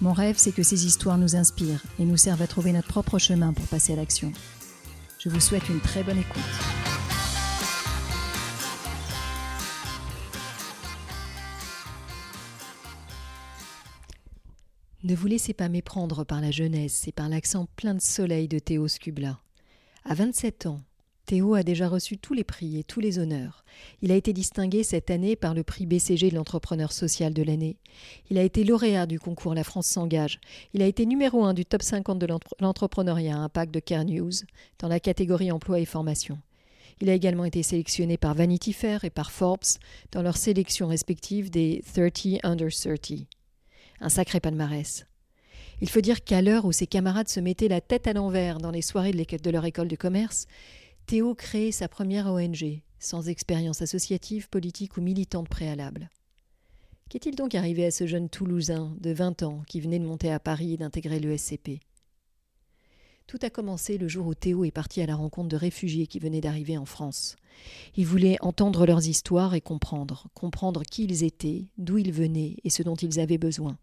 Mon rêve, c'est que ces histoires nous inspirent et nous servent à trouver notre propre chemin pour passer à l'action. Je vous souhaite une très bonne écoute. Ne vous laissez pas méprendre par la jeunesse et par l'accent plein de soleil de Théo Scubla. À 27 ans, Théo a déjà reçu tous les prix et tous les honneurs. Il a été distingué cette année par le prix BCG de l'entrepreneur social de l'année. Il a été lauréat du concours La France s'engage. Il a été numéro un du top 50 de l'entrepreneuriat Impact de Care News dans la catégorie emploi et formation. Il a également été sélectionné par Vanity Fair et par Forbes dans leur sélection respective des 30 Under 30. Un sacré palmarès. Il faut dire qu'à l'heure où ses camarades se mettaient la tête à l'envers dans les soirées de leur école de commerce, Théo crée sa première ONG, sans expérience associative, politique ou militante préalable. Qu'est-il donc arrivé à ce jeune Toulousain de 20 ans qui venait de monter à Paris et d'intégrer le SCP Tout a commencé le jour où Théo est parti à la rencontre de réfugiés qui venaient d'arriver en France. Il voulait entendre leurs histoires et comprendre, comprendre qui ils étaient, d'où ils venaient et ce dont ils avaient besoin.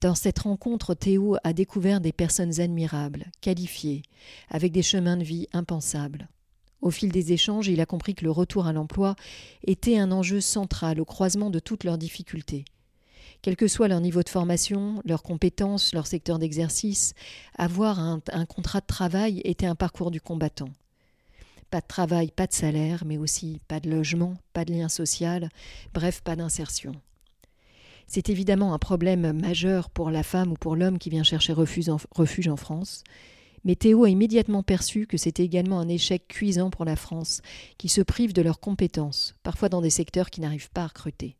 Dans cette rencontre, Théo a découvert des personnes admirables, qualifiées, avec des chemins de vie impensables. Au fil des échanges, il a compris que le retour à l'emploi était un enjeu central au croisement de toutes leurs difficultés. Quel que soit leur niveau de formation, leurs compétences, leur secteur d'exercice, avoir un, un, contrat de travail était un parcours du combattant. Pas de travail, pas de salaire, mais aussi pas de logement, pas de lien social, bref, pas d'insertion. C'est évidemment un problème majeur pour la femme ou pour l'homme qui vient chercher refuge en, France. Mais Théo a immédiatement perçu que c'était également un échec cuisant pour la France, qui se prive de leurs compétences, parfois dans des secteurs qui n'arrivent pas à recruter.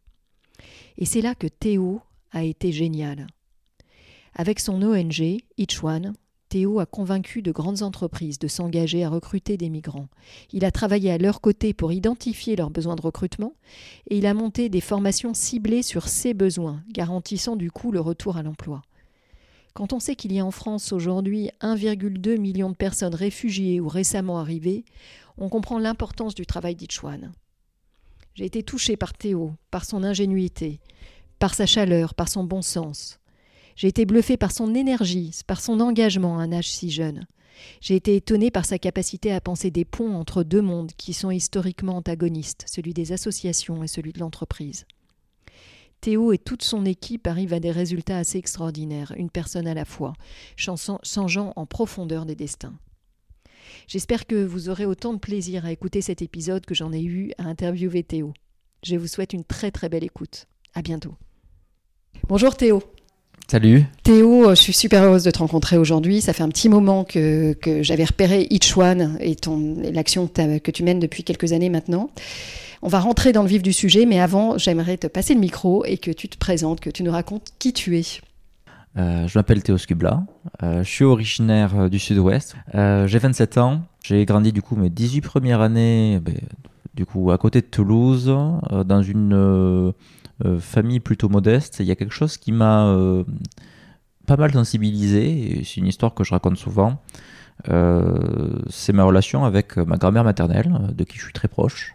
Et c'est là que Théo a été génial. Avec son ONG, Each Théo a convaincu de grandes entreprises de s'engager à recruter des migrants. Il a travaillé à leur côté pour identifier leurs besoins de recrutement et il a monté des formations ciblées sur ces besoins, garantissant du coup le retour à l'emploi. Quand on sait qu'il y a en France aujourd'hui 1,2 million de personnes réfugiées ou récemment arrivées, on comprend l'importance du travail d'Ichwan. J'ai été touché par Théo, par son ingénuité, par sa chaleur, par son bon sens. J'ai été bluffé par son énergie, par son engagement à un âge si jeune. J'ai été étonné par sa capacité à penser des ponts entre deux mondes qui sont historiquement antagonistes, celui des associations et celui de l'entreprise. Théo et toute son équipe arrivent à des résultats assez extraordinaires, une personne à la fois, changeant en profondeur des destins. J'espère que vous aurez autant de plaisir à écouter cet épisode que j'en ai eu à interviewer Théo. Je vous souhaite une très très belle écoute. À bientôt. Bonjour Théo. Salut. Théo, euh, je suis super heureuse de te rencontrer aujourd'hui. Ça fait un petit moment que, j'avais repéré Each One et, l'action que, tu mènes depuis quelques années maintenant. On va rentrer dans le vif du sujet, mais avant, j'aimerais te passer le micro et que tu te présentes, que tu nous racontes qui tu es. Euh, je m'appelle Théo Scubla, euh, je suis originaire du sud-ouest, j'ai 27 ans, j'ai grandi du coup mes 18 premières années ben, du coup à côté de Toulouse, dans une famille plutôt modeste, il y a quelque chose qui m'a euh, pas mal sensibilisé, c'est une histoire que je raconte souvent. Euh, c'est ma relation avec ma grand-mère maternelle, de qui je suis très proche,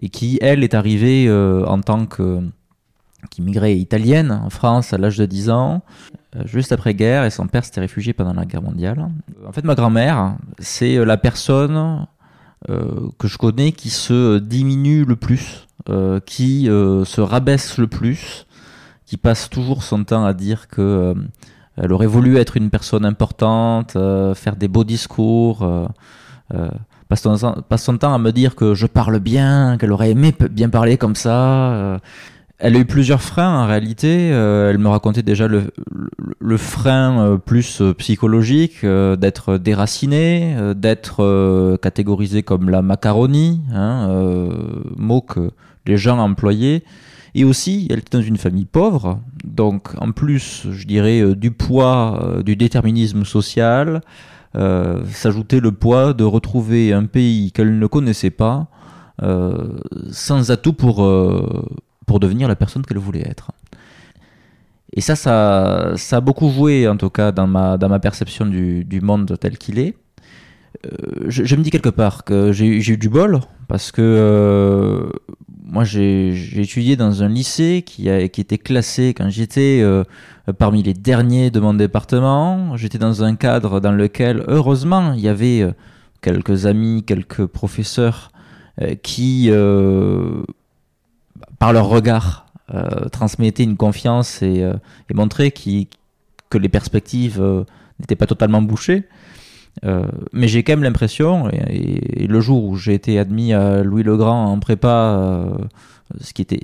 et qui, elle, est arrivée en tant que qu'immigrée italienne en France à l'âge de 10 ans, juste après-guerre, et son père s'était réfugié pendant la guerre mondiale. En fait, ma grand-mère, c'est la personne que je connais qui se diminue le plus euh, qui euh, se rabaisse le plus, qui passe toujours son temps à dire que euh, elle aurait voulu être une personne importante, faire des beaux discours, passe son, temps à me dire que je parle bien, qu'elle aurait aimé bien parler comme ça. Elle a eu plusieurs freins en réalité. elle me racontait déjà le, frein plus psychologique, d'être déraciné, d'être catégorisé comme la macaroni, hein, mot que les gens employés. Et aussi, elle était dans une famille pauvre, donc en plus, je dirais, du poids du déterminisme social, s'ajoutait le poids de retrouver un pays qu'elle ne connaissait pas, sans atout pour, devenir la personne qu'elle voulait être. Et ça, ça, a beaucoup joué, en tout cas, dans ma, perception du, monde tel qu'il est. Euh, je, me dis quelque part que j'ai eu du bol, parce que euh, moi, j'ai étudié dans un lycée qui, était classé, quand j'étais euh, parmi les derniers de mon département, j'étais dans un cadre dans lequel, heureusement, il y avait quelques amis, quelques professeurs qui, par leur regard, euh, transmettait une confiance et, euh, montrait que les perspectives euh, n'étaient pas totalement bouchées. Mais j'ai quand même l'impression, et, le jour où j'ai été admis à Louis le Grand en prépa, ce qui était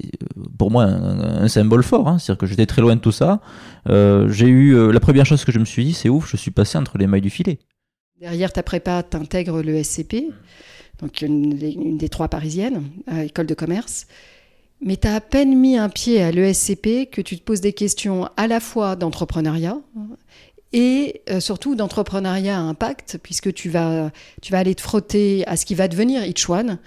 pour moi un, symbole fort, hein, c'est-à-dire que j'étais très loin de tout ça, j'ai eu la première chose que je me suis dit, c'est ouf, je suis passé entre les mailles du filet. Derrière ta prépa, tu intègres le SCP, donc une, une, des trois parisiennes, à école de commerce. Mais tu as à peine mis un pied à l'ESCP que tu te poses des questions à la fois d'entrepreneuriat et euh, surtout d'entrepreneuriat à impact, puisque tu vas, tu vas aller te frotter à ce qui va devenir Itchwan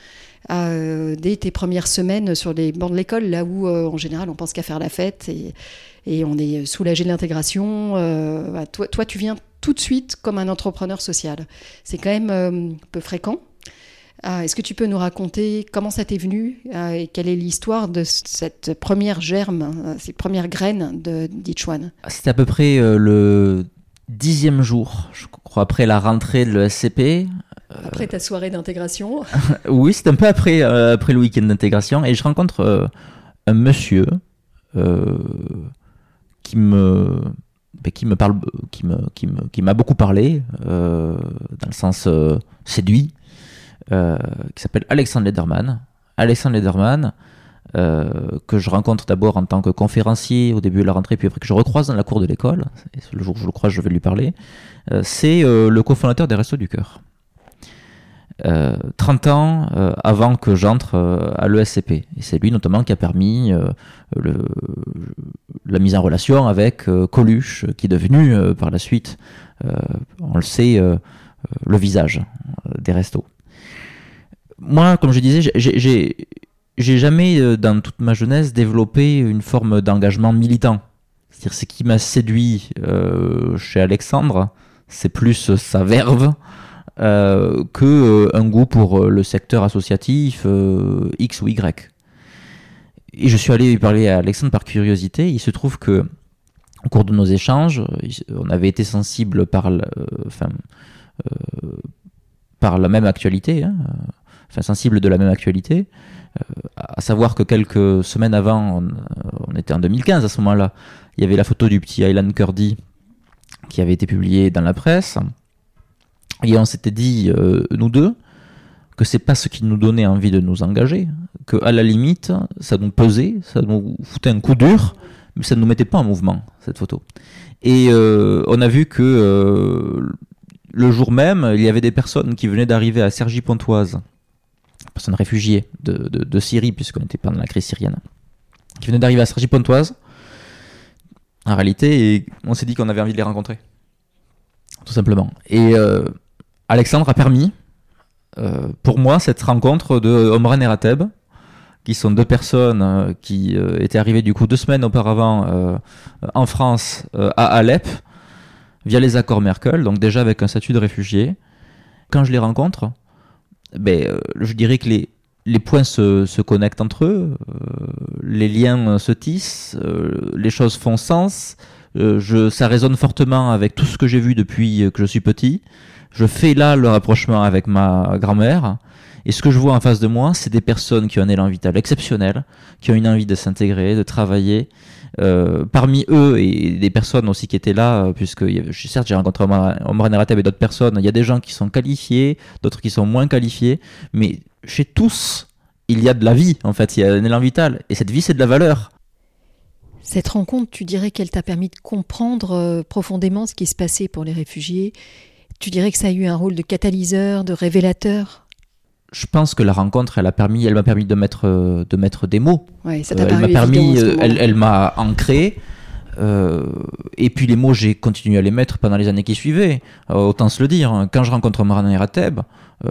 euh, dès tes premières semaines sur les bancs de l'école, là où euh, en général on pense qu'à faire la fête et, et on est soulagé de l'intégration. Bah, toi, toi, tu viens tout de suite comme un entrepreneur social. C'est quand même peu fréquent. Ah, est-ce que tu peux nous raconter comment ça t'est venu ah, et quelle est l'histoire de cette première germe, euh, ces premières graines de Dichuan? C'était à peu près euh, le dixième jour, je crois, après la rentrée de l'ESCP. Euh, après ta soirée d'intégration Oui, c'est un peu après, après le week-end d'intégration. Et je rencontre un monsieur qui me ben, qui me parle qui me qui me qui m'a beaucoup parlé dans le sens séduit euh, qui s'appelle Alexandre Lederman. Alexandre Lederman, euh, que je rencontre d'abord en tant que conférencier au début de la rentrée, puis après que je recroise dans la cour de l'école, le jour où je le croise, je vais lui parler, euh, c'est le cofondateur des Restos du Cœur. 30 ans avant que j'entre à l'ESCP. Et c'est lui notamment qui a permis la mise en relation avec Coluche, qui est devenu par la suite, on le sait, le visage des restos moi, comme je disais, j'ai jamais, euh, dans toute ma jeunesse, développé une forme d'engagement militant. C'est-à-dire, ce qui m'a séduit euh, chez Alexandre, c'est plus sa verve euh, que euh, un goût pour le secteur associatif X ou Y. Et je suis allé lui parler à Alexandre par curiosité. Il se trouve que, au cours de nos échanges, on avait été sensible par, enfin, par la même actualité. Hein, enfin, sensible de la même actualité. Euh, à savoir que quelques semaines avant, on, était en 2015 à ce moment-là, il y avait la photo du petit Aylan Kurdi qui avait été publiée dans la presse. Et on s'était dit, euh, nous deux, que c'est pas ce qui nous donnait envie de nous engager, que à la limite, ça nous pesait, ça nous foutait un coup dur, mais ça ne nous mettait pas en mouvement, cette photo. Et euh, on a vu que le jour même, il y avait des personnes qui venaient d'arriver à Cergy-Pontoise personnes réfugiées de, de, Syrie, puisqu'on était pas dans la crise syrienne, qui venaient d'arriver à Sergi-Pontoise, en réalité, et on s'est dit qu'on avait envie de les rencontrer. Tout simplement. Et euh, Alexandre a permis, euh, pour moi, cette rencontre de Omran et Rateb, qui sont deux personnes euh, qui étaient arrivées du coup deux semaines auparavant en France, à Alep, via les accords Merkel, donc déjà avec un statut de réfugié. Quand je les rencontre, ben, euh, je dirais que les, les points se, se, connectent entre eux, euh, les liens se tissent, euh, les choses font sens. je, ça résonne fortement avec tout ce que j'ai vu depuis que je suis petit. Je fais là le rapprochement avec ma grand-mère. Et ce que je vois en face de moi, c'est des personnes qui ont un élan vital exceptionnel, qui ont une envie de s'intégrer, de travailler, euh, parmi eux et des personnes aussi qui étaient là, euh, puisque certes j'ai rencontré Omar Nerateb et d'autres personnes, il y a des gens qui sont qualifiés, d'autres qui sont moins qualifiés, mais chez tous, il y a de la vie en fait, il y a un élan vital, et cette vie c'est de la valeur. Cette rencontre, tu dirais qu'elle t'a permis de comprendre euh, profondément ce qui se passait pour les réfugiés Tu dirais que ça a eu un rôle de catalyseur, de révélateur? Je pense que la rencontre, elle a permis, elle m'a permis de mettre, de mettre des mots. Ouais, ça t'a Euh, elle m'a permis, euh, elle, elle m'a ancré. euh, et puis les mots, j'ai continué à les mettre pendant les années qui suivaient. Autant se le dire. hein. Quand je rencontre Marana Rateb,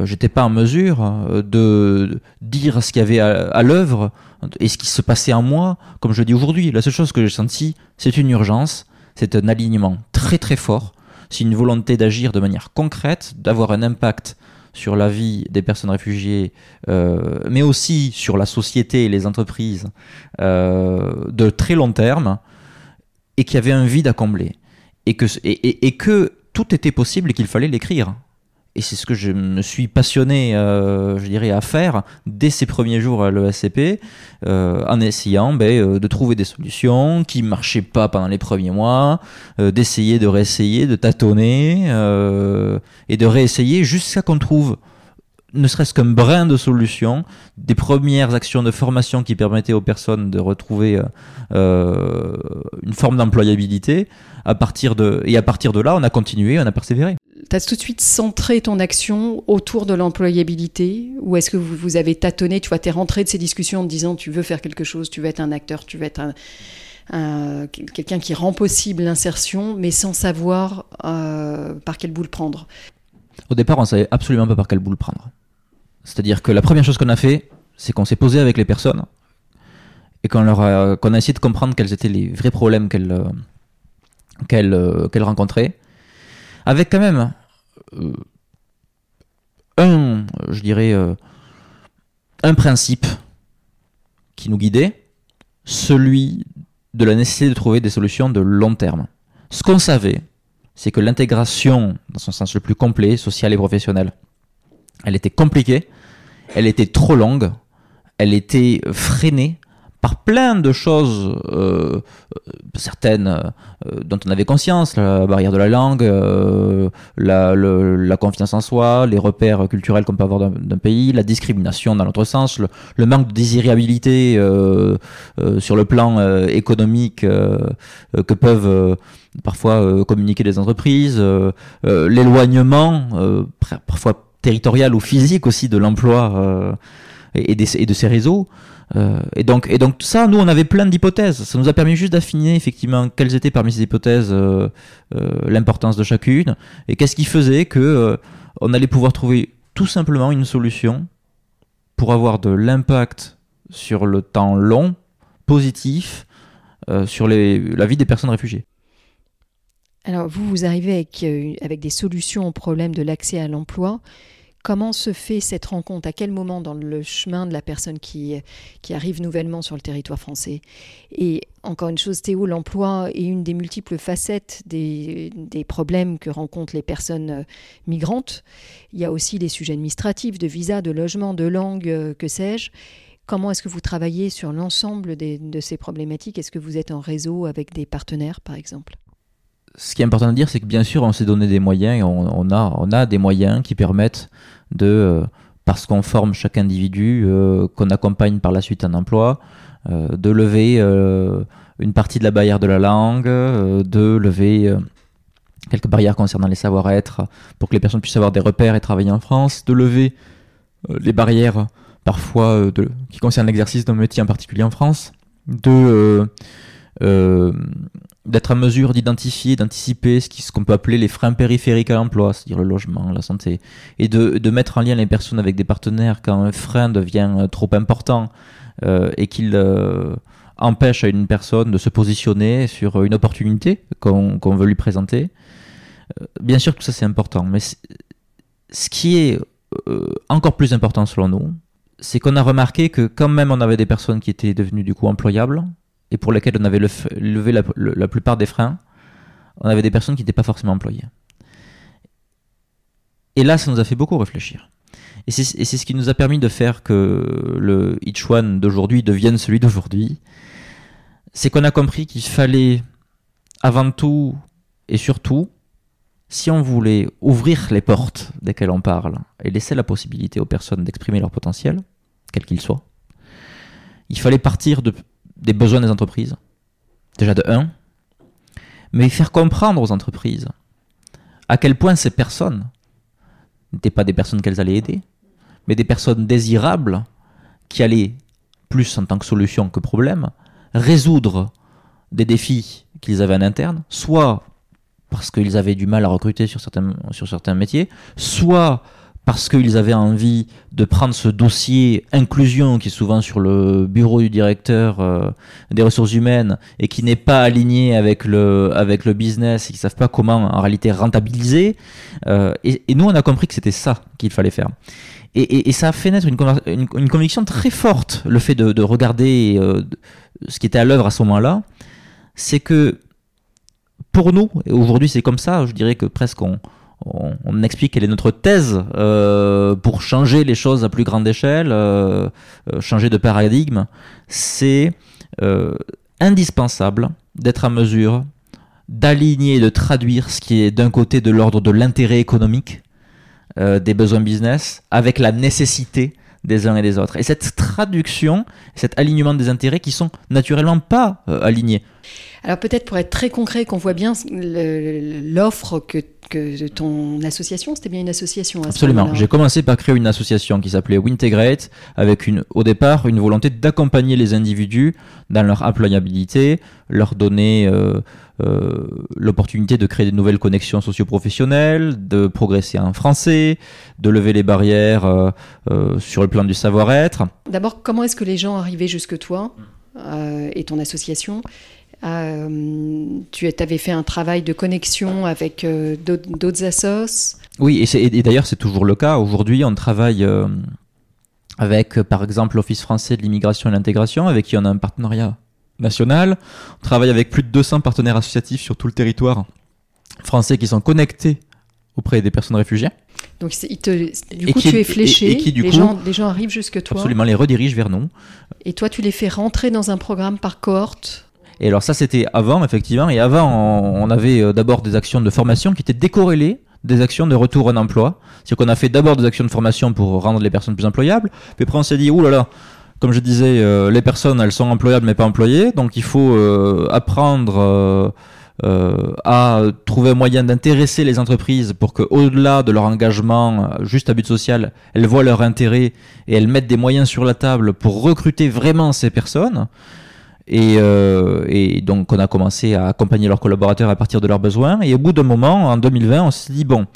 j'étais pas en mesure de dire ce qu'il y avait à, à l'œuvre et ce qui se passait en moi, comme je dis aujourd'hui. La seule chose que j'ai senti, c'est une urgence, c'est un alignement très très fort, c'est une volonté d'agir de manière concrète, d'avoir un impact sur la vie des personnes réfugiées, euh, mais aussi sur la société et les entreprises euh, de très long terme, et qu'il y avait un vide à combler, et que, tout était possible et qu'il fallait l'écrire. Et c'est ce que je me suis passionné, euh, je dirais, à faire dès ces premiers jours à l'ESCP, euh, en essayant ben, euh, de trouver des solutions qui marchaient pas pendant les premiers mois, euh, d'essayer, de réessayer, de tâtonner, euh, et de réessayer jusqu'à qu'on trouve ne serait-ce qu'un brin de solution, des premières actions de formation qui permettaient aux personnes de retrouver euh, euh, une forme d'employabilité. À partir de, et à partir de là, on a continué, on a persévéré. Tu as tout de suite centré ton action autour de l'employabilité ou est-ce que vous, vous avez tâtonné, tu vois, t'es rentré de ces discussions en te disant tu veux faire quelque chose, tu veux être un acteur, tu veux être un, un- quelqu'un qui rend possible l'insertion, mais sans savoir euh, par quel bout le prendre? Au départ, on savait absolument pas par quel bout le prendre. C'est-à-dire que la première chose qu'on a fait, c'est qu'on s'est posé avec les personnes et qu'on leur a, qu'on a essayé de comprendre quels étaient les vrais problèmes qu'elles euh, qu'elles euh, qu'elles rencontraient, avec quand même euh, un, je dirais, un principe qui nous guidait, celui de la nécessité de trouver des solutions de long terme. Ce qu'on savait, c'est que l'intégration, dans son sens le plus complet, social et professionnel, elle était compliquée, elle était trop longue, elle était freinée par plein de choses, euh, certaines euh, dont on avait conscience, la barrière de la langue, euh, la, la confiance en soi, les repères culturels qu'on peut avoir d'un pays, la discrimination dans l'autre sens, le, le manque de désirabilité euh, euh, sur le plan économique que peuvent parfois communiquer les entreprises, l'éloignement, parfois territorial ou physique aussi de l'emploi euh, et de ces réseaux. Euh, et donc, et donc ça, nous, on avait plein d'hypothèses. Ça nous a permis juste d'affiner effectivement quelles étaient parmi ces hypothèses euh, euh, l'importance de chacune et qu'est-ce qui faisait que euh, on allait pouvoir trouver tout simplement une solution pour avoir de l'impact sur le temps long, positif, euh, sur les, la vie des personnes réfugiées. Alors vous, vous arrivez avec, euh, avec des solutions au problème de l'accès à l'emploi. Comment se fait cette rencontre? À quel moment dans le chemin de la personne qui, qui arrive nouvellement sur le territoire français? Et encore une chose, Théo, l'emploi est une des multiples facettes des, des problèmes que rencontrent les personnes euh, migrantes. Il y a aussi les sujets administratifs, de visa, de logement, de langue, euh, que sais-je. Comment est-ce que vous travaillez sur l'ensemble de ces problématiques? Est-ce que vous êtes en réseau avec des partenaires, par exemple? Ce qui est important de dire, c'est que bien sûr, on s'est donné des moyens on, on a, des moyens qui permettent de, euh, parce qu'on forme chaque individu, euh, qu'on accompagne par la suite un emploi, euh, de lever une partie de la barrière de la langue, de lever quelques barrières concernant les savoir-être pour que les personnes puissent avoir des repères et travailler en France, de lever les barrières parfois qui concernent l'exercice d'un métier en particulier en France, de d'être en mesure d'identifier, d'anticiper ce qu'on peut appeler les freins périphériques à l'emploi, c'est-à-dire le logement, la santé, et de, mettre en lien les personnes avec des partenaires quand un frein devient euh, trop important euh, et qu'il euh, empêche à une personne de se positionner sur une opportunité qu'on veut lui présenter. Bien sûr que ça c'est important, mais ce qui est encore plus important selon nous, c'est qu'on a remarqué que quand même on avait des personnes qui étaient devenues du coup employables, et pour lesquels on avait levé la, plupart des freins, on avait des personnes qui n'étaient pas forcément employées. Et là, ça nous a fait beaucoup réfléchir. Et c'est ce qui nous a permis de faire que le Each d'aujourd'hui devienne celui d'aujourd'hui. C'est qu'on a compris qu'il fallait, avant tout et surtout, si on voulait ouvrir les portes desquelles on parle et laisser la possibilité aux personnes d'exprimer leur potentiel, quel qu'il soit, il fallait partir de, des besoins des entreprises, déjà de un, mais faire comprendre aux entreprises à quel point ces personnes n'étaient pas des personnes qu'elles allaient aider, mais des personnes désirables qui allaient, plus en tant que solution que problème, résoudre des défis qu'ils avaient en interne, soit parce qu'ils avaient du mal à recruter sur certains, sur certains métiers, soit parce qu'ils avaient envie de prendre ce dossier inclusion qui est souvent sur le bureau du directeur euh, des ressources humaines et qui n'est pas aligné avec le, avec le business et qui ne savent pas comment en réalité rentabiliser. Euh, et, nous, on a compris que c'était ça qu'il fallait faire. Et, ça a fait naître une, conviction très forte, le fait de, de regarder euh, ce qui était à l'œuvre à ce moment-là, c'est que pour nous, aujourd'hui c'est comme ça, je dirais que presque on, on, explique quelle est notre thèse euh, pour changer les choses à plus grande échelle, euh, euh, changer de paradigme, c'est indispensable d'être à mesure d'aligner et de traduire ce qui est d'un côté de l'ordre de l'intérêt économique des besoins business avec la nécessité des uns et des autres. Et cette traduction, cet alignement des intérêts qui sont naturellement pas alignés. Alors peut-être pour être très concret, qu'on voit bien l'offre que, que ton association, c'était bien une association. À Absolument. J'ai commencé par créer une association qui s'appelait Wintegrate, avec une, au départ une volonté d'accompagner les individus dans leur employabilité, leur donner euh, euh, l'opportunité de créer de nouvelles connexions socio-professionnelles, de progresser en français, de lever les barrières euh, sur le plan du savoir-être. D'abord, comment est-ce que les gens arrivaient jusque toi et ton association? Tu avais fait un travail de connexion avec euh, d'autres assos Oui, et, d'ailleurs c'est toujours le cas. Aujourd'hui, on travaille euh, avec, par exemple, l'Office français de l'immigration et l'intégration, avec qui on a un partenariat national. On travaille avec plus de 200 partenaires associatifs sur tout le territoire français qui sont connectés auprès des personnes réfugiées. Donc du coup, tu es fléché, et, qui, du les, gens, les gens arrivent jusque toi. Absolument, les redirige vers nous. Et toi, tu les fais rentrer dans un programme par cohorte et alors ça, c'était avant, effectivement. Et avant, on, avait euh, d'abord des actions de formation qui étaient décorrélées des actions de retour en emploi. C'est-à-dire qu'on a fait d'abord des actions de formation pour rendre les personnes plus employables. Puis après, on s'est dit, oulala, là comme je disais, euh, les personnes, elles sont employables mais pas employées. Donc il faut euh, apprendre à trouver un moyen d'intéresser les entreprises pour que, au-delà de leur engagement juste à but social, elles voient leur intérêt et elles mettent des moyens sur la table pour recruter vraiment ces personnes. Euh, et, donc on a commencé à accompagner leurs collaborateurs à partir de leurs besoins. Et au bout d'un moment, en 2020, on s'est dit, bon,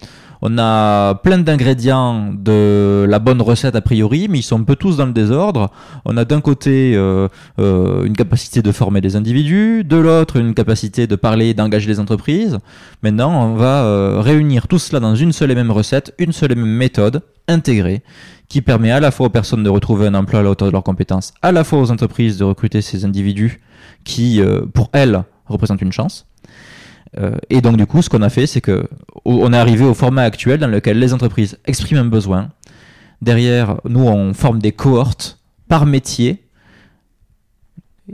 on a plein d'ingrédients de la bonne recette a priori, mais ils sont un peu tous dans le désordre. On a d'un côté euh, euh, une capacité de former des individus, de l'autre une capacité de parler et d'engager les entreprises. Maintenant, on va réunir tout cela dans une seule et même recette, une seule et même méthode intégrée qui permet à la fois aux personnes de retrouver un emploi à la hauteur de leurs compétences, à la fois aux entreprises de recruter ces individus qui, euh, pour elles, représentent une chance. Euh, et donc du coup, ce qu'on a fait, c'est que on est arrivé au format actuel dans lequel les entreprises expriment un besoin. Derrière, nous, on forme des cohortes par métier.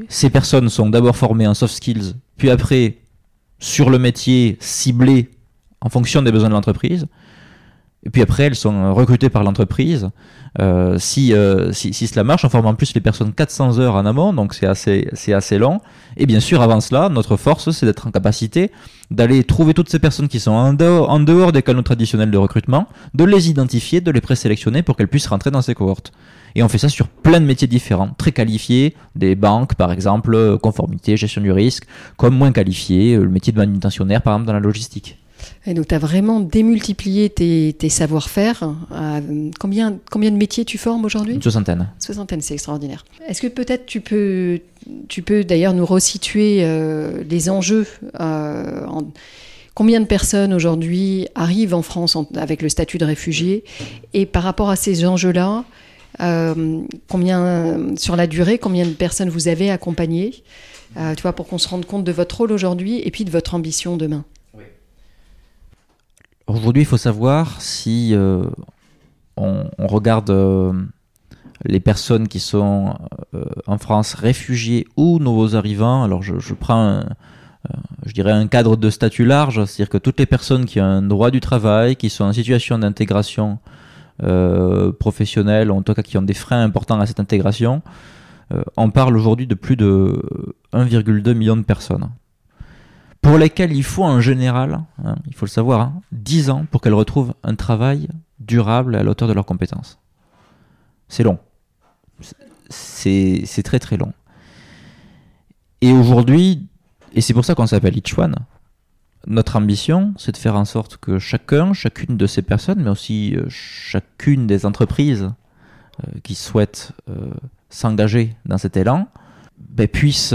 Ces personnes sont d'abord formées en soft skills, puis après sur le métier ciblé en fonction des besoins de l'entreprise. Et puis après, elles sont recrutées par l'entreprise. Euh, si, euh, si, si, cela marche, on forme en plus les personnes 400 heures en amont, donc c'est assez, c'est assez long. Et bien sûr, avant cela, notre force, c'est d'être en capacité d'aller trouver toutes ces personnes qui sont en dehors, en dehors des canaux traditionnels de recrutement, de les identifier, de les présélectionner pour qu'elles puissent rentrer dans ces cohortes. Et on fait ça sur plein de métiers différents, très qualifiés, des banques par exemple, conformité, gestion du risque, comme moins qualifiés, le métier de manutentionnaire par exemple dans la logistique. Et donc, tu as vraiment démultiplié tes, savoir-faire. Euh, combien, combien de métiers tu formes aujourd'hui? Une soixantaine. Soixantaine, c'est extraordinaire. Est-ce que peut-être tu peux, tu peux d'ailleurs nous resituer euh, les enjeux euh, Combien de personnes aujourd'hui arrivent en France avec le statut de réfugié? Et par rapport à ces enjeux-là, combien, sur la durée, combien de personnes vous avez accompagnées? Tu vois, pour qu'on se rende compte de votre rôle aujourd'hui et puis de votre ambition demain Aujourd'hui, il faut savoir si euh, on, regarde euh, les personnes qui sont euh, en France réfugiés ou nouveaux arrivants. Alors, je, prends, un, je dirais, un cadre de statut large, c'est-à-dire que toutes les personnes qui ont un droit du travail, qui sont en situation d'intégration professionnelle, ou en tout cas qui ont des freins importants à cette intégration, on parle aujourd'hui de plus de 1,2 million de personnes pour lesquelles il faut en général, hein, il faut le savoir, 10 hein, ans pour qu'elles retrouvent un travail durable à l'auteur de leurs compétences. C'est long. C'est très très long. Et aujourd'hui, et c'est pour ça qu'on s'appelle Each One, notre ambition, c'est de faire en sorte que chacun, chacune de ces personnes, mais aussi euh, chacune des entreprises euh, qui souhaitent euh, s'engager dans cet élan, ben, puisse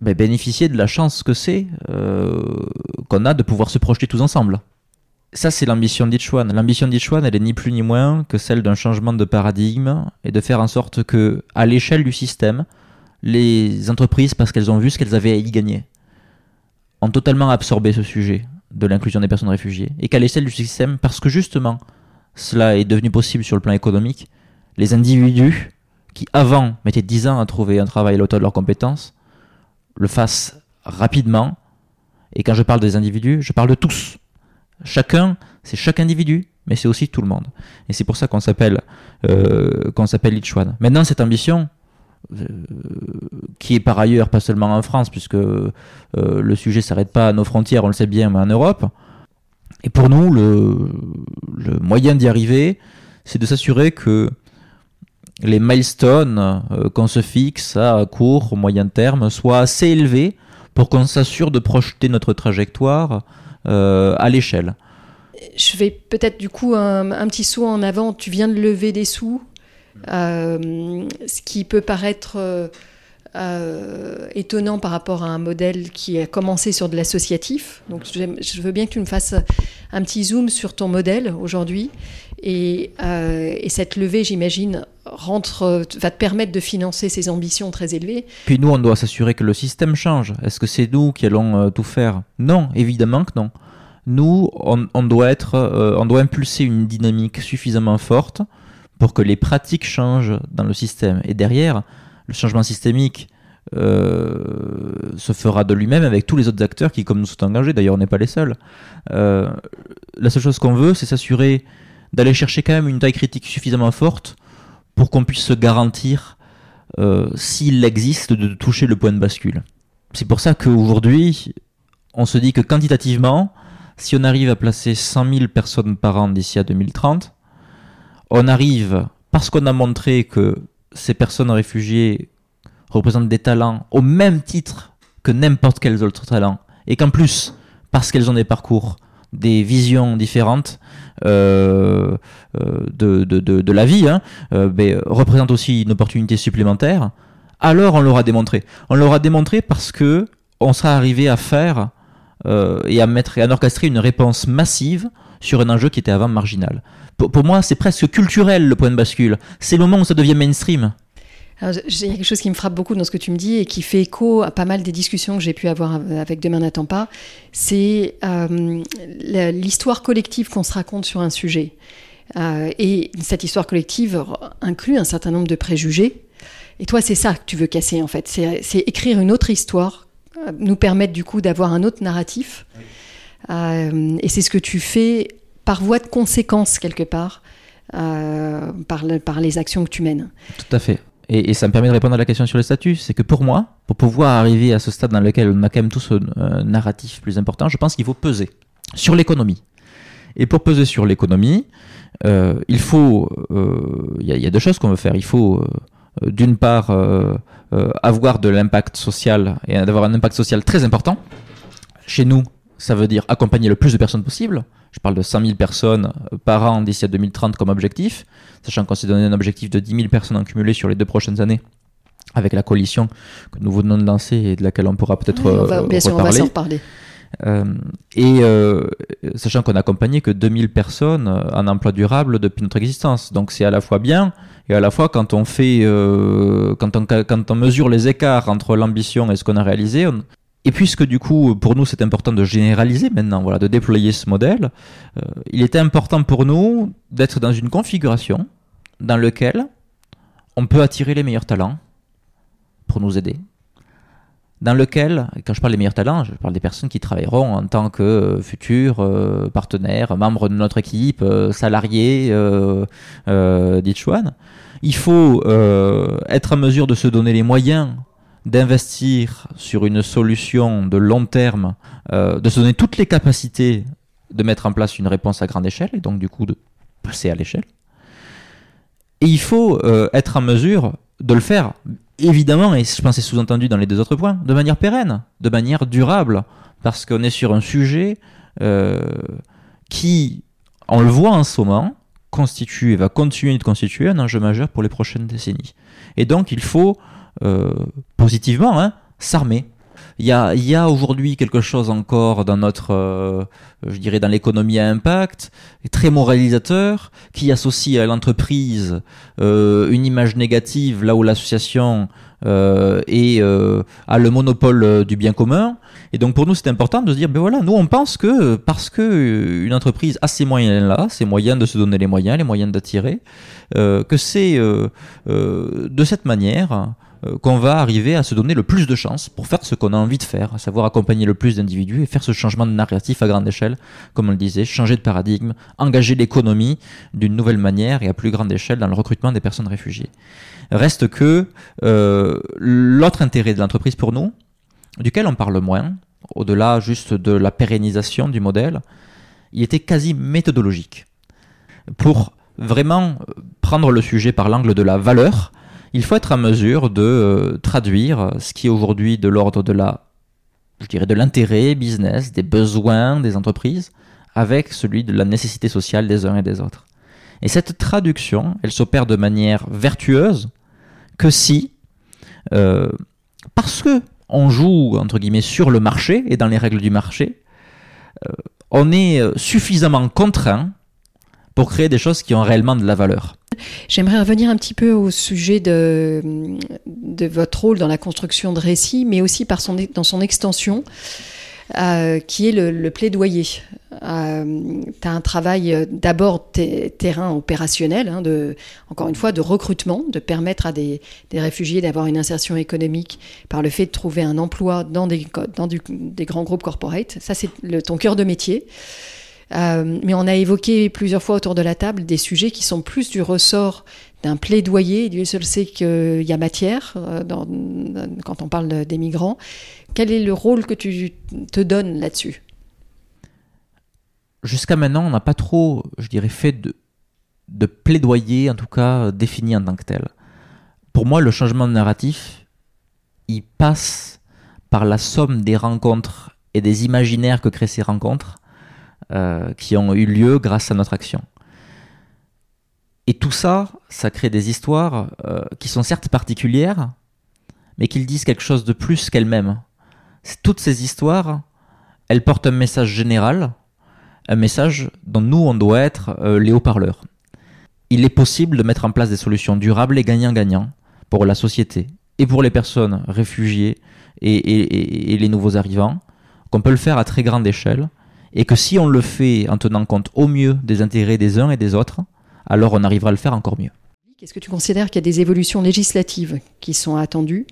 ben, bénéficier de la chance que c'est qu'on a de pouvoir se projeter tous ensemble. Ça, c'est l'ambition One. L'ambition One, elle est ni plus ni moins que celle d'un changement de paradigme et de faire en sorte que, à l'échelle du système, les entreprises, parce qu'elles ont vu ce qu'elles avaient à y gagner, ont totalement absorbé ce sujet de l'inclusion des personnes réfugiées, et qu'à l'échelle du système, parce que justement cela est devenu possible sur le plan économique, les individus qui avant mettaient 10 ans à trouver un travail à l'auteur de leurs compétences, le fassent rapidement, et quand je parle des individus, je parle de tous. Chacun, c'est chaque individu, mais c'est aussi tout le monde. Et c'est pour ça qu'on s'appelle euh, qu'on s'appelle. Maintenant, cette ambition, euh, qui est par ailleurs pas seulement en France, puisque euh, le sujet s'arrête pas à nos frontières, on le sait bien, mais en Europe. Et pour nous, le, moyen d'y arriver, c'est de s'assurer que les milestones euh, qu'on se fixe à court, moyen terme, soient assez élevés pour qu'on s'assure de projeter notre trajectoire à l'échelle. Je vais peut-être du coup un, petit saut en avant. Tu viens de lever des sous euh, ce qui peut paraître euh, euh, étonnant par rapport à un modèle qui a commencé sur de l'associatif. Donc je veux bien que tu me fasses un petit zoom sur ton modèle aujourd'hui. Et, cette levée, j'imagine, va te permettre de financer ces ambitions très élevées. Puis nous, on doit s'assurer que le système change. Est-ce que c'est nous qui allons tout faire? Non, évidemment que non. Nous, on, doit être, on doit impulser une dynamique suffisamment forte pour que les pratiques changent dans le système. Et derrière, le changement systémique euh, se fera de lui-même avec tous les autres acteurs qui, comme nous, sont engagés. D'ailleurs, on n'est pas les seuls. Euh, la seule chose qu'on veut, c'est s'assurer d'aller chercher quand même une taille critique suffisamment forte pour qu'on puisse se garantir, euh, s'il existe, de toucher le point de bascule. C'est pour ça qu'aujourd'hui, on se dit que quantitativement, si on arrive à placer 100 000 personnes par an d'ici à 2030, on arrive, parce qu'on a montré que ces personnes réfugiées représentent des talents au même titre que n'importe quels autres talents, et qu'en plus, parce qu'elles ont des parcours, des visions différentes euh, euh, de, la vie, hein, euh, représentent aussi une opportunité supplémentaire, alors on l'aura démontré. On l'aura démontré parce que on sera arrivé à faire et à mettre et à orchestrer une réponse massive sur un enjeu qui était avant marginal. Pour, moi, c'est presque culturel le point de bascule. C'est le moment où ça devient mainstream. Il y a quelque chose qui me frappe beaucoup dans ce que tu me dis et qui fait écho à pas mal des discussions que j'ai pu avoir avec Demain n'attend pas. C'est euh, l'histoire collective qu'on se raconte sur un sujet. Euh, et cette histoire collective inclut un certain nombre de préjugés. Et toi, c'est ça que tu veux casser en fait. C'est écrire une autre histoire, euh, nous permettre du coup d'avoir un autre narratif. et c'est ce que tu fais par voie de conséquence quelque part euh, par, par, les actions que tu mènes. Tout à fait. Et, ça me permet de répondre à la question sur le statut. C'est que pour moi, pour pouvoir arriver à ce stade dans lequel on a quand même tous un narratif plus important, je pense qu'il faut peser sur l'économie. Et pour peser sur l'économie, euh, il faut, euh, il y, a deux choses qu'on veut faire. Il faut d'une part avoir de l'impact social et d'avoir un impact social très important. Chez nous, ça veut dire accompagner le plus de personnes possible. Je parle de 100 000 personnes euh, par an d'ici à 2030 comme objectif, sachant qu'on s'est donné un objectif de 10 000 personnes en cumulé sur les deux prochaines années avec la coalition que nous venons de lancer et de laquelle on pourra peut-être euh, bien sûr, on va s'en reparler. Euh, et sachant qu'on n'a accompagné que 2000 personnes en emploi durable depuis notre existence. Donc c'est à la fois bien et à la fois quand on fait, quand, on, quand on mesure les écarts entre l'ambition et ce qu'on a réalisé, on, et puisque du coup, pour nous, c'est important de généraliser maintenant, voilà, de déployer ce modèle, euh, il était important pour nous d'être dans une configuration dans laquelle on peut attirer les meilleurs talents pour nous aider. Dans lequel, quand je parle des meilleurs talents, je parle des personnes qui travailleront en tant que futurs euh, partenaires, membres de notre équipe, euh, salariés euh, Il faut être en mesure de se donner les moyens d'investir sur une solution de long terme, euh, de se donner toutes les capacités de mettre en place une réponse à grande échelle et donc du coup de passer à l'échelle. Et il faut euh, être en mesure de le faire, évidemment, et je pense c'est sous-entendu dans les deux autres points, de manière pérenne, de manière durable, parce qu'on est sur un sujet euh, qui, on le voit en ce moment, constitue et va continuer de constituer un enjeu majeur pour les prochaines décennies. Et donc il faut positivement hein, s'armer il y a, y a aujourd'hui quelque chose encore dans notre, euh, je dirais, dans l'économie à impact, très moralisateur, qui associe à l'entreprise euh, une image négative, là où l'association euh, est, euh, a le monopole du bien commun. Et donc pour nous, c'est important de se dire, ben voilà, nous on pense que parce que une entreprise a ces moyens-là, ces moyens de se donner les moyens, les moyens d'attirer, que c'est de cette manière euh, qu'on va arriver à se donner le plus de chances pour faire ce qu'on a envie de faire, à savoir accompagner le plus d'individus et faire ce changement de narratif à grande échelle, comme on le disait, changer de paradigme, engager l'économie d'une nouvelle manière et à plus grande échelle dans le recrutement des personnes réfugiées. Reste que euh, l'autre intérêt de l'entreprise pour nous, duquel on parle moins, au-delà juste de la pérennisation du modèle, il était quasi méthodologique. Pour vraiment prendre le sujet par l'angle de la valeur, il faut être en mesure de euh, traduire ce qui est aujourd'hui de l'ordre de la, je dirais, de l'intérêt business, des besoins des entreprises, avec celui de la nécessité sociale des uns et des autres. Et cette traduction, elle s'opère de manière vertueuse que si, euh, parce que on joue entre guillemets sur le marché et dans les règles du marché, euh, on est suffisamment contraint pour créer des choses qui ont réellement de la valeur. J'aimerais revenir un petit peu au sujet de, de votre rôle dans la construction de récits, mais aussi dans son extension. Euh, qui est le, plaidoyer. Euh, tu as un travail euh, d'abord terrain opérationnel, hein, encore une fois, de recrutement, de permettre à des, des réfugiés d'avoir une insertion économique par le fait de trouver un emploi dans des, dans des grands groupes corporate. Ça, c'est ton cœur de métier. Euh, mais on a évoqué plusieurs fois autour de la table des sujets qui sont plus du ressort d'un plaidoyer. Dieu seul sait qu'il y a matière euh, quand on parle des migrants. Quel est le rôle que tu te donnes là-dessus? Jusqu'à maintenant, on n'a pas trop, je dirais, fait de, de plaidoyer, en tout cas défini en tant que tel. Pour moi, le changement de narratif, il passe par la somme des rencontres et des imaginaires que créent ces rencontres euh, qui ont eu lieu grâce à notre action. Et tout ça, ça crée des histoires euh, qui sont certes particulières, mais qui disent quelque chose de plus qu'elles-mêmes. Toutes ces histoires, elles portent un message général, un message dont nous, on doit être euh, les haut-parleurs. Il est possible de mettre en place des solutions durables et gagnant-gagnant pour la société et pour les personnes réfugiées et les nouveaux arrivants, qu'on peut le faire à très grande échelle et que si on le fait en tenant compte au mieux des intérêts des uns et des autres, alors on arrivera à le faire encore mieux. Est-ce que tu considères qu'il y a des évolutions législatives qui sont attendues?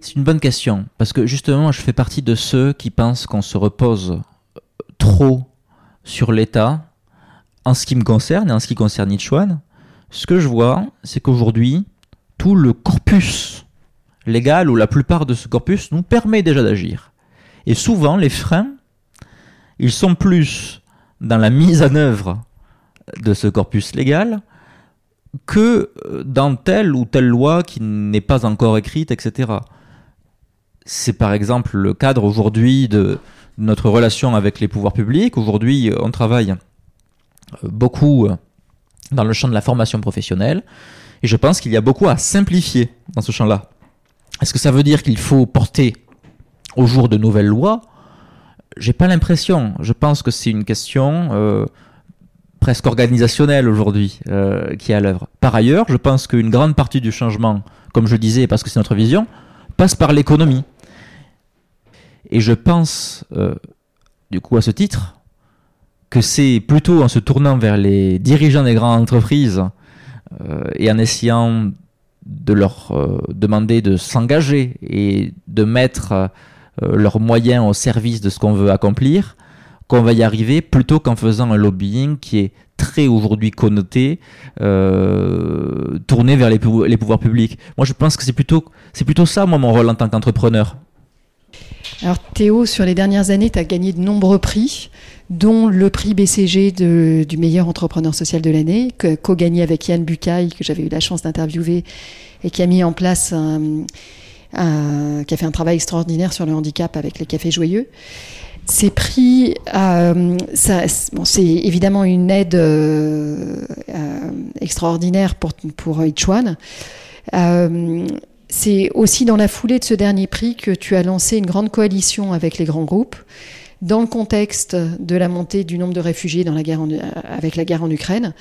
C'est une bonne question, parce que justement, je fais partie de ceux qui pensent qu'on se repose trop sur l'État en ce qui me concerne et en ce qui concerne Nichuan. Ce que je vois, c'est qu'aujourd'hui, tout le corpus légal ou la plupart de ce corpus nous permet déjà d'agir. Et souvent, les freins ils sont plus dans la mise en œuvre de ce corpus légal que dans telle ou telle loi qui n'est pas encore écrite, etc. C'est par exemple le cadre aujourd'hui de notre relation avec les pouvoirs publics. Aujourd'hui, on travaille beaucoup dans le champ de la formation professionnelle et je pense qu'il y a beaucoup à simplifier dans ce champ-là. Est-ce que ça veut dire qu'il faut porter au jour de nouvelles lois? J'ai pas l'impression. Je pense que c'est une question euh, presque organisationnelle aujourd'hui euh, qui est à l'œuvre. Par ailleurs, je pense qu'une grande partie du changement, comme je disais, parce que c'est notre vision, passe par l'économie. Et je pense, euh, du coup, à ce titre, que c'est plutôt en se tournant vers les dirigeants des grandes entreprises et en essayant de leur demander de s'engager et de mettre euh, leurs moyens au service de ce qu'on veut accomplir, qu'on va y arriver plutôt qu'en faisant un lobbying qui est très aujourd'hui connoté, euh, tourné vers les, pouvoirs publics. Moi, je pense que c'est plutôt, plutôt ça, moi, mon rôle en tant qu'entrepreneur. Alors Théo, sur les dernières années, tu as gagné de nombreux prix, dont le prix BCG du meilleur entrepreneur social de l'année, co-gagné avec Yann Bucaille, que j'avais eu la chance d'interviewer, et qui a mis en place un, qui a fait un travail extraordinaire sur le handicap avec les cafés joyeux. Ces prix, euh, c'est évidemment une aide euh, euh, extraordinaire pour, pour one. c'est aussi dans la foulée de ce dernier prix que tu as lancé une grande coalition avec les grands groupes dans le contexte de la montée du nombre de réfugiés dans la guerre avec la guerre en Ukraine.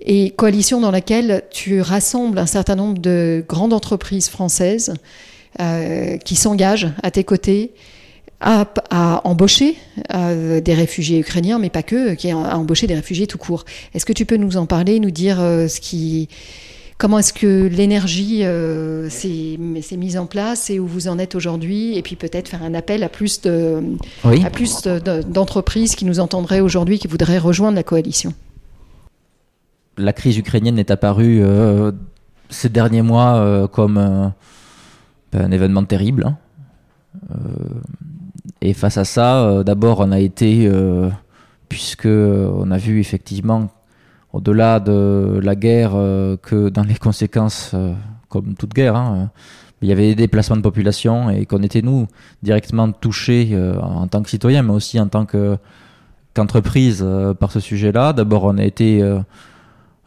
Et coalition dans laquelle tu rassembles un certain nombre de grandes entreprises françaises qui s'engagent à tes côtés à, embaucher euh, des réfugiés ukrainiens, mais pas que, qui a, embauché des réfugiés tout court. Est-ce que tu peux nous en parler, nous dire euh, ce qui, comment est-ce que l'énergie euh, s'est mise en place et où vous en êtes aujourd'hui, et puis peut-être faire un appel à plus de, à plus d'entreprises qui nous entendraient aujourd'hui, qui voudraient rejoindre la coalition. La crise ukrainienne est apparue ces derniers mois comme un événement terrible. Hein. Et face à ça, euh, d'abord, on a été, euh, puisque on a vu effectivement, au-delà de la guerre, euh, que dans les conséquences, comme toute guerre, hein, il y avait des déplacements de population et qu'on était, nous, directement touchés en tant que citoyens, mais aussi en tant qu'entreprise par ce sujet-là. D'abord, on a été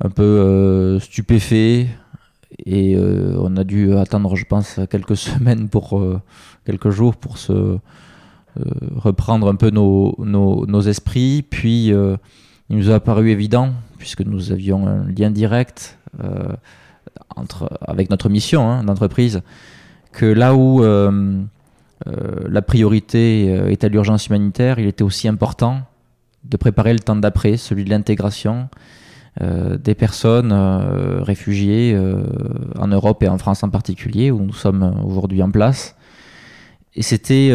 un peu stupéfait et on a dû attendre, je pense, quelques semaines pour quelques jours pour se euh, reprendre un peu nos, esprits. Puis euh, il nous a paru évident, puisque nous avions un lien direct euh, entre, avec notre mission hein, d'entreprise, que là où la priorité est à l'urgence humanitaire, il était aussi important de préparer le temps d'après, celui de l'intégration des personnes réfugiées en Europe et en France en particulier, où nous sommes aujourd'hui en place. Et c'était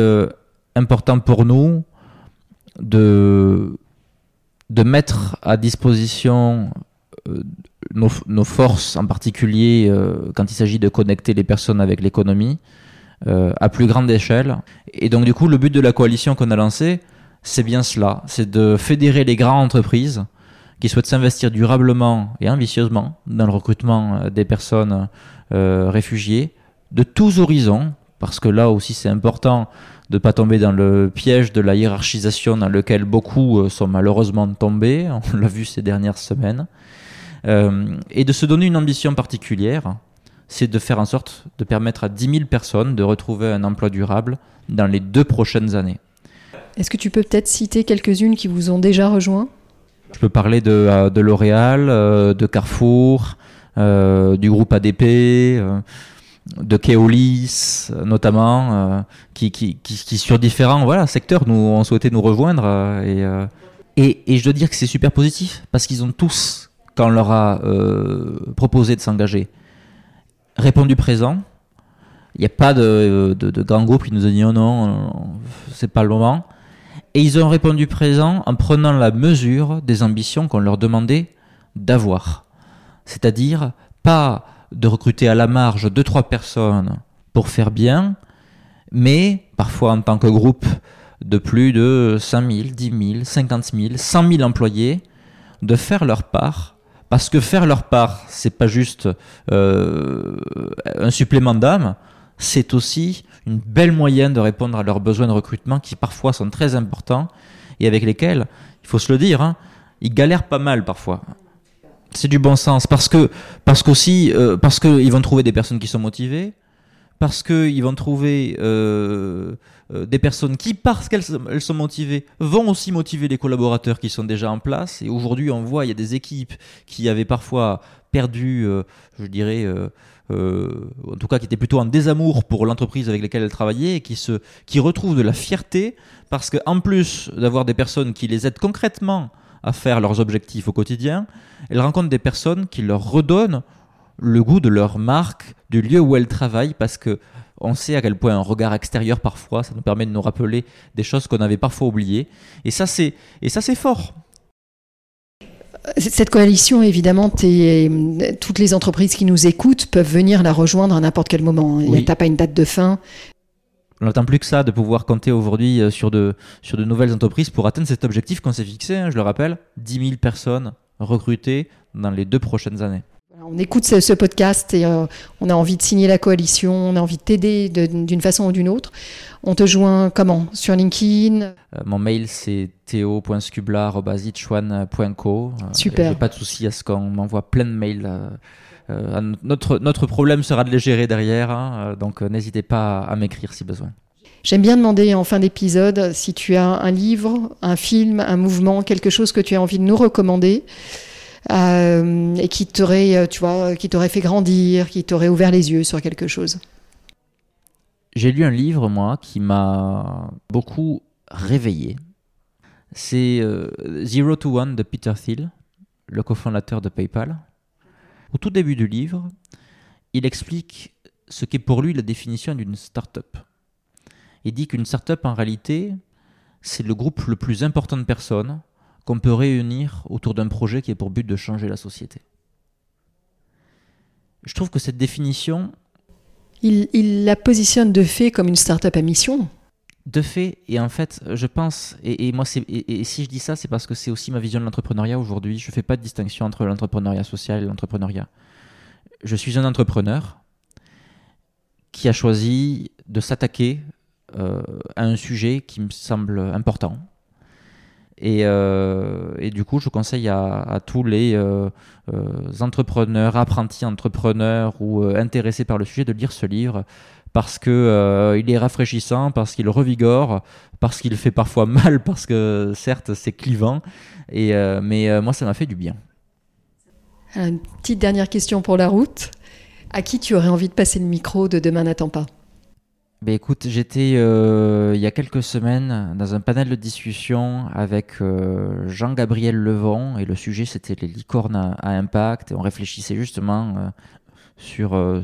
important pour nous de, mettre à disposition euh, nos, forces, en particulier euh, quand il s'agit de connecter les personnes avec l'économie, euh, à plus grande échelle. Et donc du coup, le but de la coalition qu'on a lancée, c'est bien cela, c'est de fédérer les grandes entreprises qui souhaitent s'investir durablement et ambitieusement dans le recrutement des personnes réfugiées de tous horizons, parce que là aussi c'est important de ne pas tomber dans le piège de la hiérarchisation dans lequel beaucoup euh, sont malheureusement tombés, on l'a vu ces dernières semaines, euh, et de se donner une ambition particulière, c'est de faire en sorte de permettre à 10 000 personnes de retrouver un emploi durable dans les deux prochaines années. Est-ce que tu peux peut-être citer quelques-unes qui vous ont déjà rejoint Je peux parler de, euh, L'Oréal, de Carrefour, du groupe ADP de Keolis notamment, euh, qui, sur différents secteurs nous ont souhaité nous rejoindre. Euh, euh, et, je dois dire que c'est super positif, parce qu'ils ont tous, quand on leur a proposé de s'engager, répondu présent. Il n'y a pas de, grand groupe qui nous a dit oh non, c'est pas le moment. Et ils ont répondu présent en prenant la mesure des ambitions qu'on leur demandait d'avoir. C'est-à-dire pas de recruter à la marge deux trois personnes pour faire bien, mais parfois en tant que groupe de plus de 5 000, 10 000, 50 000, 100 000 employés, de faire leur part. Parce que faire leur part, c'est pas juste euh, un supplément d'âme, c'est aussi une belle moyenne de répondre à leurs besoins de recrutement qui parfois sont très importants et avec lesquels, il faut se le dire, hein, ils galèrent pas mal parfois c'est du bon sens parce que parce qu'aussi euh, qu'ils vont trouver des personnes qui sont motivées parce qu'ils vont trouver euh, euh, des personnes qui, parce qu'elles sont motivées, vont aussi motiver les collaborateurs qui sont déjà en place. Et aujourd'hui, on voit, il y a des équipes qui avaient parfois perdu, je dirais, en tout cas qui étaient plutôt en désamour pour l'entreprise avec laquelle elles travaillaient, et qui, se, qui retrouvent de la fierté, parce qu'en plus d'avoir des personnes qui les aident concrètement à faire leurs objectifs au quotidien, elles rencontrent des personnes qui leur redonnent le goût de leur marque, du lieu où elles travaillent, parce que on sait à quel point un regard extérieur parfois, ça nous permet de nous rappeler des choses qu'on avait parfois oubliées. Et ça, c'est et ça, c'est fort. Cette coalition, évidemment, toutes les entreprises qui nous écoutent peuvent venir la rejoindre à n'importe quel moment. Il n'y a pas une date de fin. On n'attend plus que ça de pouvoir compter aujourd'hui euh, sur de, sur de nouvelles entreprises pour atteindre cet objectif qu'on s'est fixé, hein, je le rappelle, 10 000 personnes recrutées dans les deux prochaines années. On écoute ce, podcast et euh, on a envie de signer la coalition, on a envie de t'aider d'une façon ou d'une autre. On te joint comment? Sur LinkedIn? Euh, Mon mail c'est theo.scubla.itchuan.co. Super. J'ai pas de souci à ce qu'on m'envoie plein de mails. notre, notre problème sera de les gérer derrière, hein, donc n'hésitez pas à m'écrire si besoin. J'aime bien demander en fin d'épisode si tu as un livre, un film, un mouvement, quelque chose que tu as envie de nous recommander euh, et qui t'aurait, euh, tu vois, qui t'aurait fait grandir, qui t'aurait ouvert les yeux sur quelque chose. J'ai lu un livre moi qui m'a beaucoup réveillé. C'est euh, Zero to One de Peter Thiel, le cofondateur de PayPal. Au tout début du livre, il explique ce qu'est pour lui la définition d'une start-up. Il dit qu'une startup, en réalité, c'est le groupe le plus important de personnes qu'on peut réunir autour d'un projet qui est pour but de changer la société. Je trouve que cette définition... Il, la positionne de fait comme une startup à mission. De fait, et en fait, je pense, et, moi, et, et, si je dis ça, c'est parce que c'est aussi ma vision de l'entrepreneuriat aujourd'hui. Je ne fais pas de distinction entre l'entrepreneuriat social et l'entrepreneuriat. Je suis un entrepreneur qui a choisi de s'attaquer euh, à un sujet qui me semble important. Et, euh, et, du coup, je conseille à, tous les euh, entrepreneurs, apprentis entrepreneurs ou intéressés par le sujet de lire ce livre parce que il est rafraîchissant, parce qu'il revigore, parce qu'il fait parfois mal, parce que certes c'est clivant, et, mais moi ça m'a fait du bien. Une petite dernière question pour la route. À qui tu aurais envie de passer le micro de Demain n'attend pas? Ben écoute, j'étais euh, il y a quelques semaines dans un panel de discussion avec euh, Jean-Gabriel Levon et le sujet c'était les licornes à, impact. Et on réfléchissait justement euh, sur,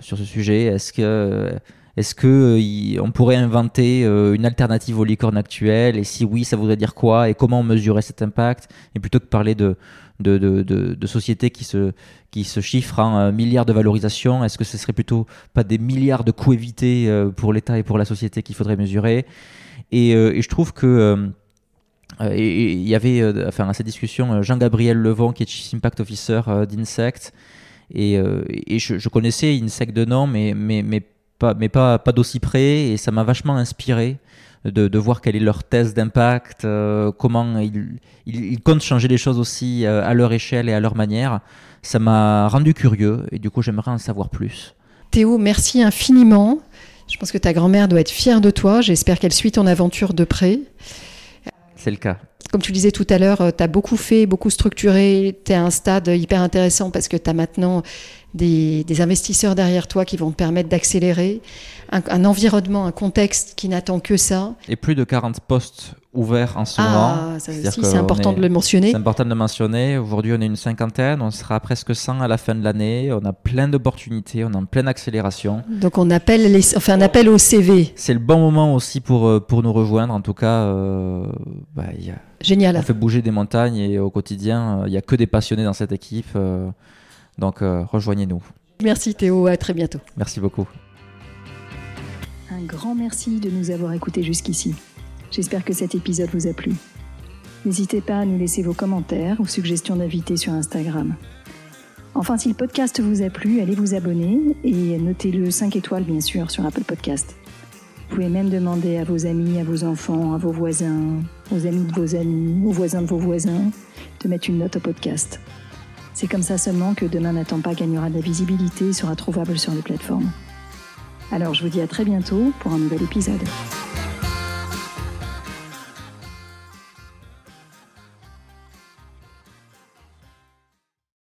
sur ce sujet. Est-ce que, est-ce que on pourrait inventer une alternative aux licornes actuelles? Et si oui, ça voudrait dire quoi? Et comment mesurer cet impact? Et plutôt que parler de de, de, de, sociétés qui se, qui se chiffrent en euh, milliards de valorisation Est-ce que ce serait plutôt pas des milliards de coûts évités euh, pour l'État et pour la société qu'il faudrait mesurer? Et, euh, et, je trouve que il y avait enfin, à cette discussion Jean-Gabriel Levon qui est Chief Impact Officer d'Insect. Et, et je, je, connaissais Insect de nom mais, mais, mais pas, mais pas, pas d'aussi près. Et ça m'a vachement inspiré de, voir quelle est leur thèse d'impact, euh, comment ils, ils, comptent changer les choses aussi euh, à leur échelle et à leur manière. Ça m'a rendu curieux et du coup j'aimerais en savoir plus. Théo, merci infiniment. Je pense que ta grand-mère doit être fière de toi. J'espère qu'elle suit ton aventure de près. C'est le cas. Comme tu disais tout à l'heure, euh, tu as beaucoup fait, beaucoup structuré. Tu es à un stade hyper intéressant parce que tu as maintenant des, investisseurs derrière toi qui vont te permettre d'accélérer, un, environnement, un contexte qui n'attend que ça. Et plus de 40 postes ouverts en ce ah, moment. c'est important de le mentionner. C'est important de le mentionner. Aujourd'hui, on est une cinquantaine, on sera presque 100 à la fin de l'année. On a plein d'opportunités, on est en pleine accélération. Donc on appelle les, enfin, un appel au CV. C'est le bon moment aussi pour, euh, pour nous rejoindre. En tout cas, euh, bah, Génial. On fait bouger des montagnes et au quotidien, euh, il n'y a que des passionnés dans cette équipe. Donc euh, rejoignez-nous. Merci Théo, à très bientôt. Merci beaucoup. Un grand merci de nous avoir écoutés jusqu'ici. J'espère que cet épisode vous a plu. N'hésitez pas à nous laisser vos commentaires ou suggestions d'invités sur Instagram. Enfin, si le podcast vous a plu, allez vous abonner et notez-le 5 étoiles bien sûr sur Apple Podcast. Vous pouvez même demander à vos amis, à vos enfants, à vos voisins, aux amis de vos amis, aux voisins de vos voisins, de mettre une note au podcast. C'est comme ça seulement que Demain n'attend pas gagnera de la visibilité et sera trouvable sur les plateformes. Alors je vous dis à très bientôt pour un nouvel épisode.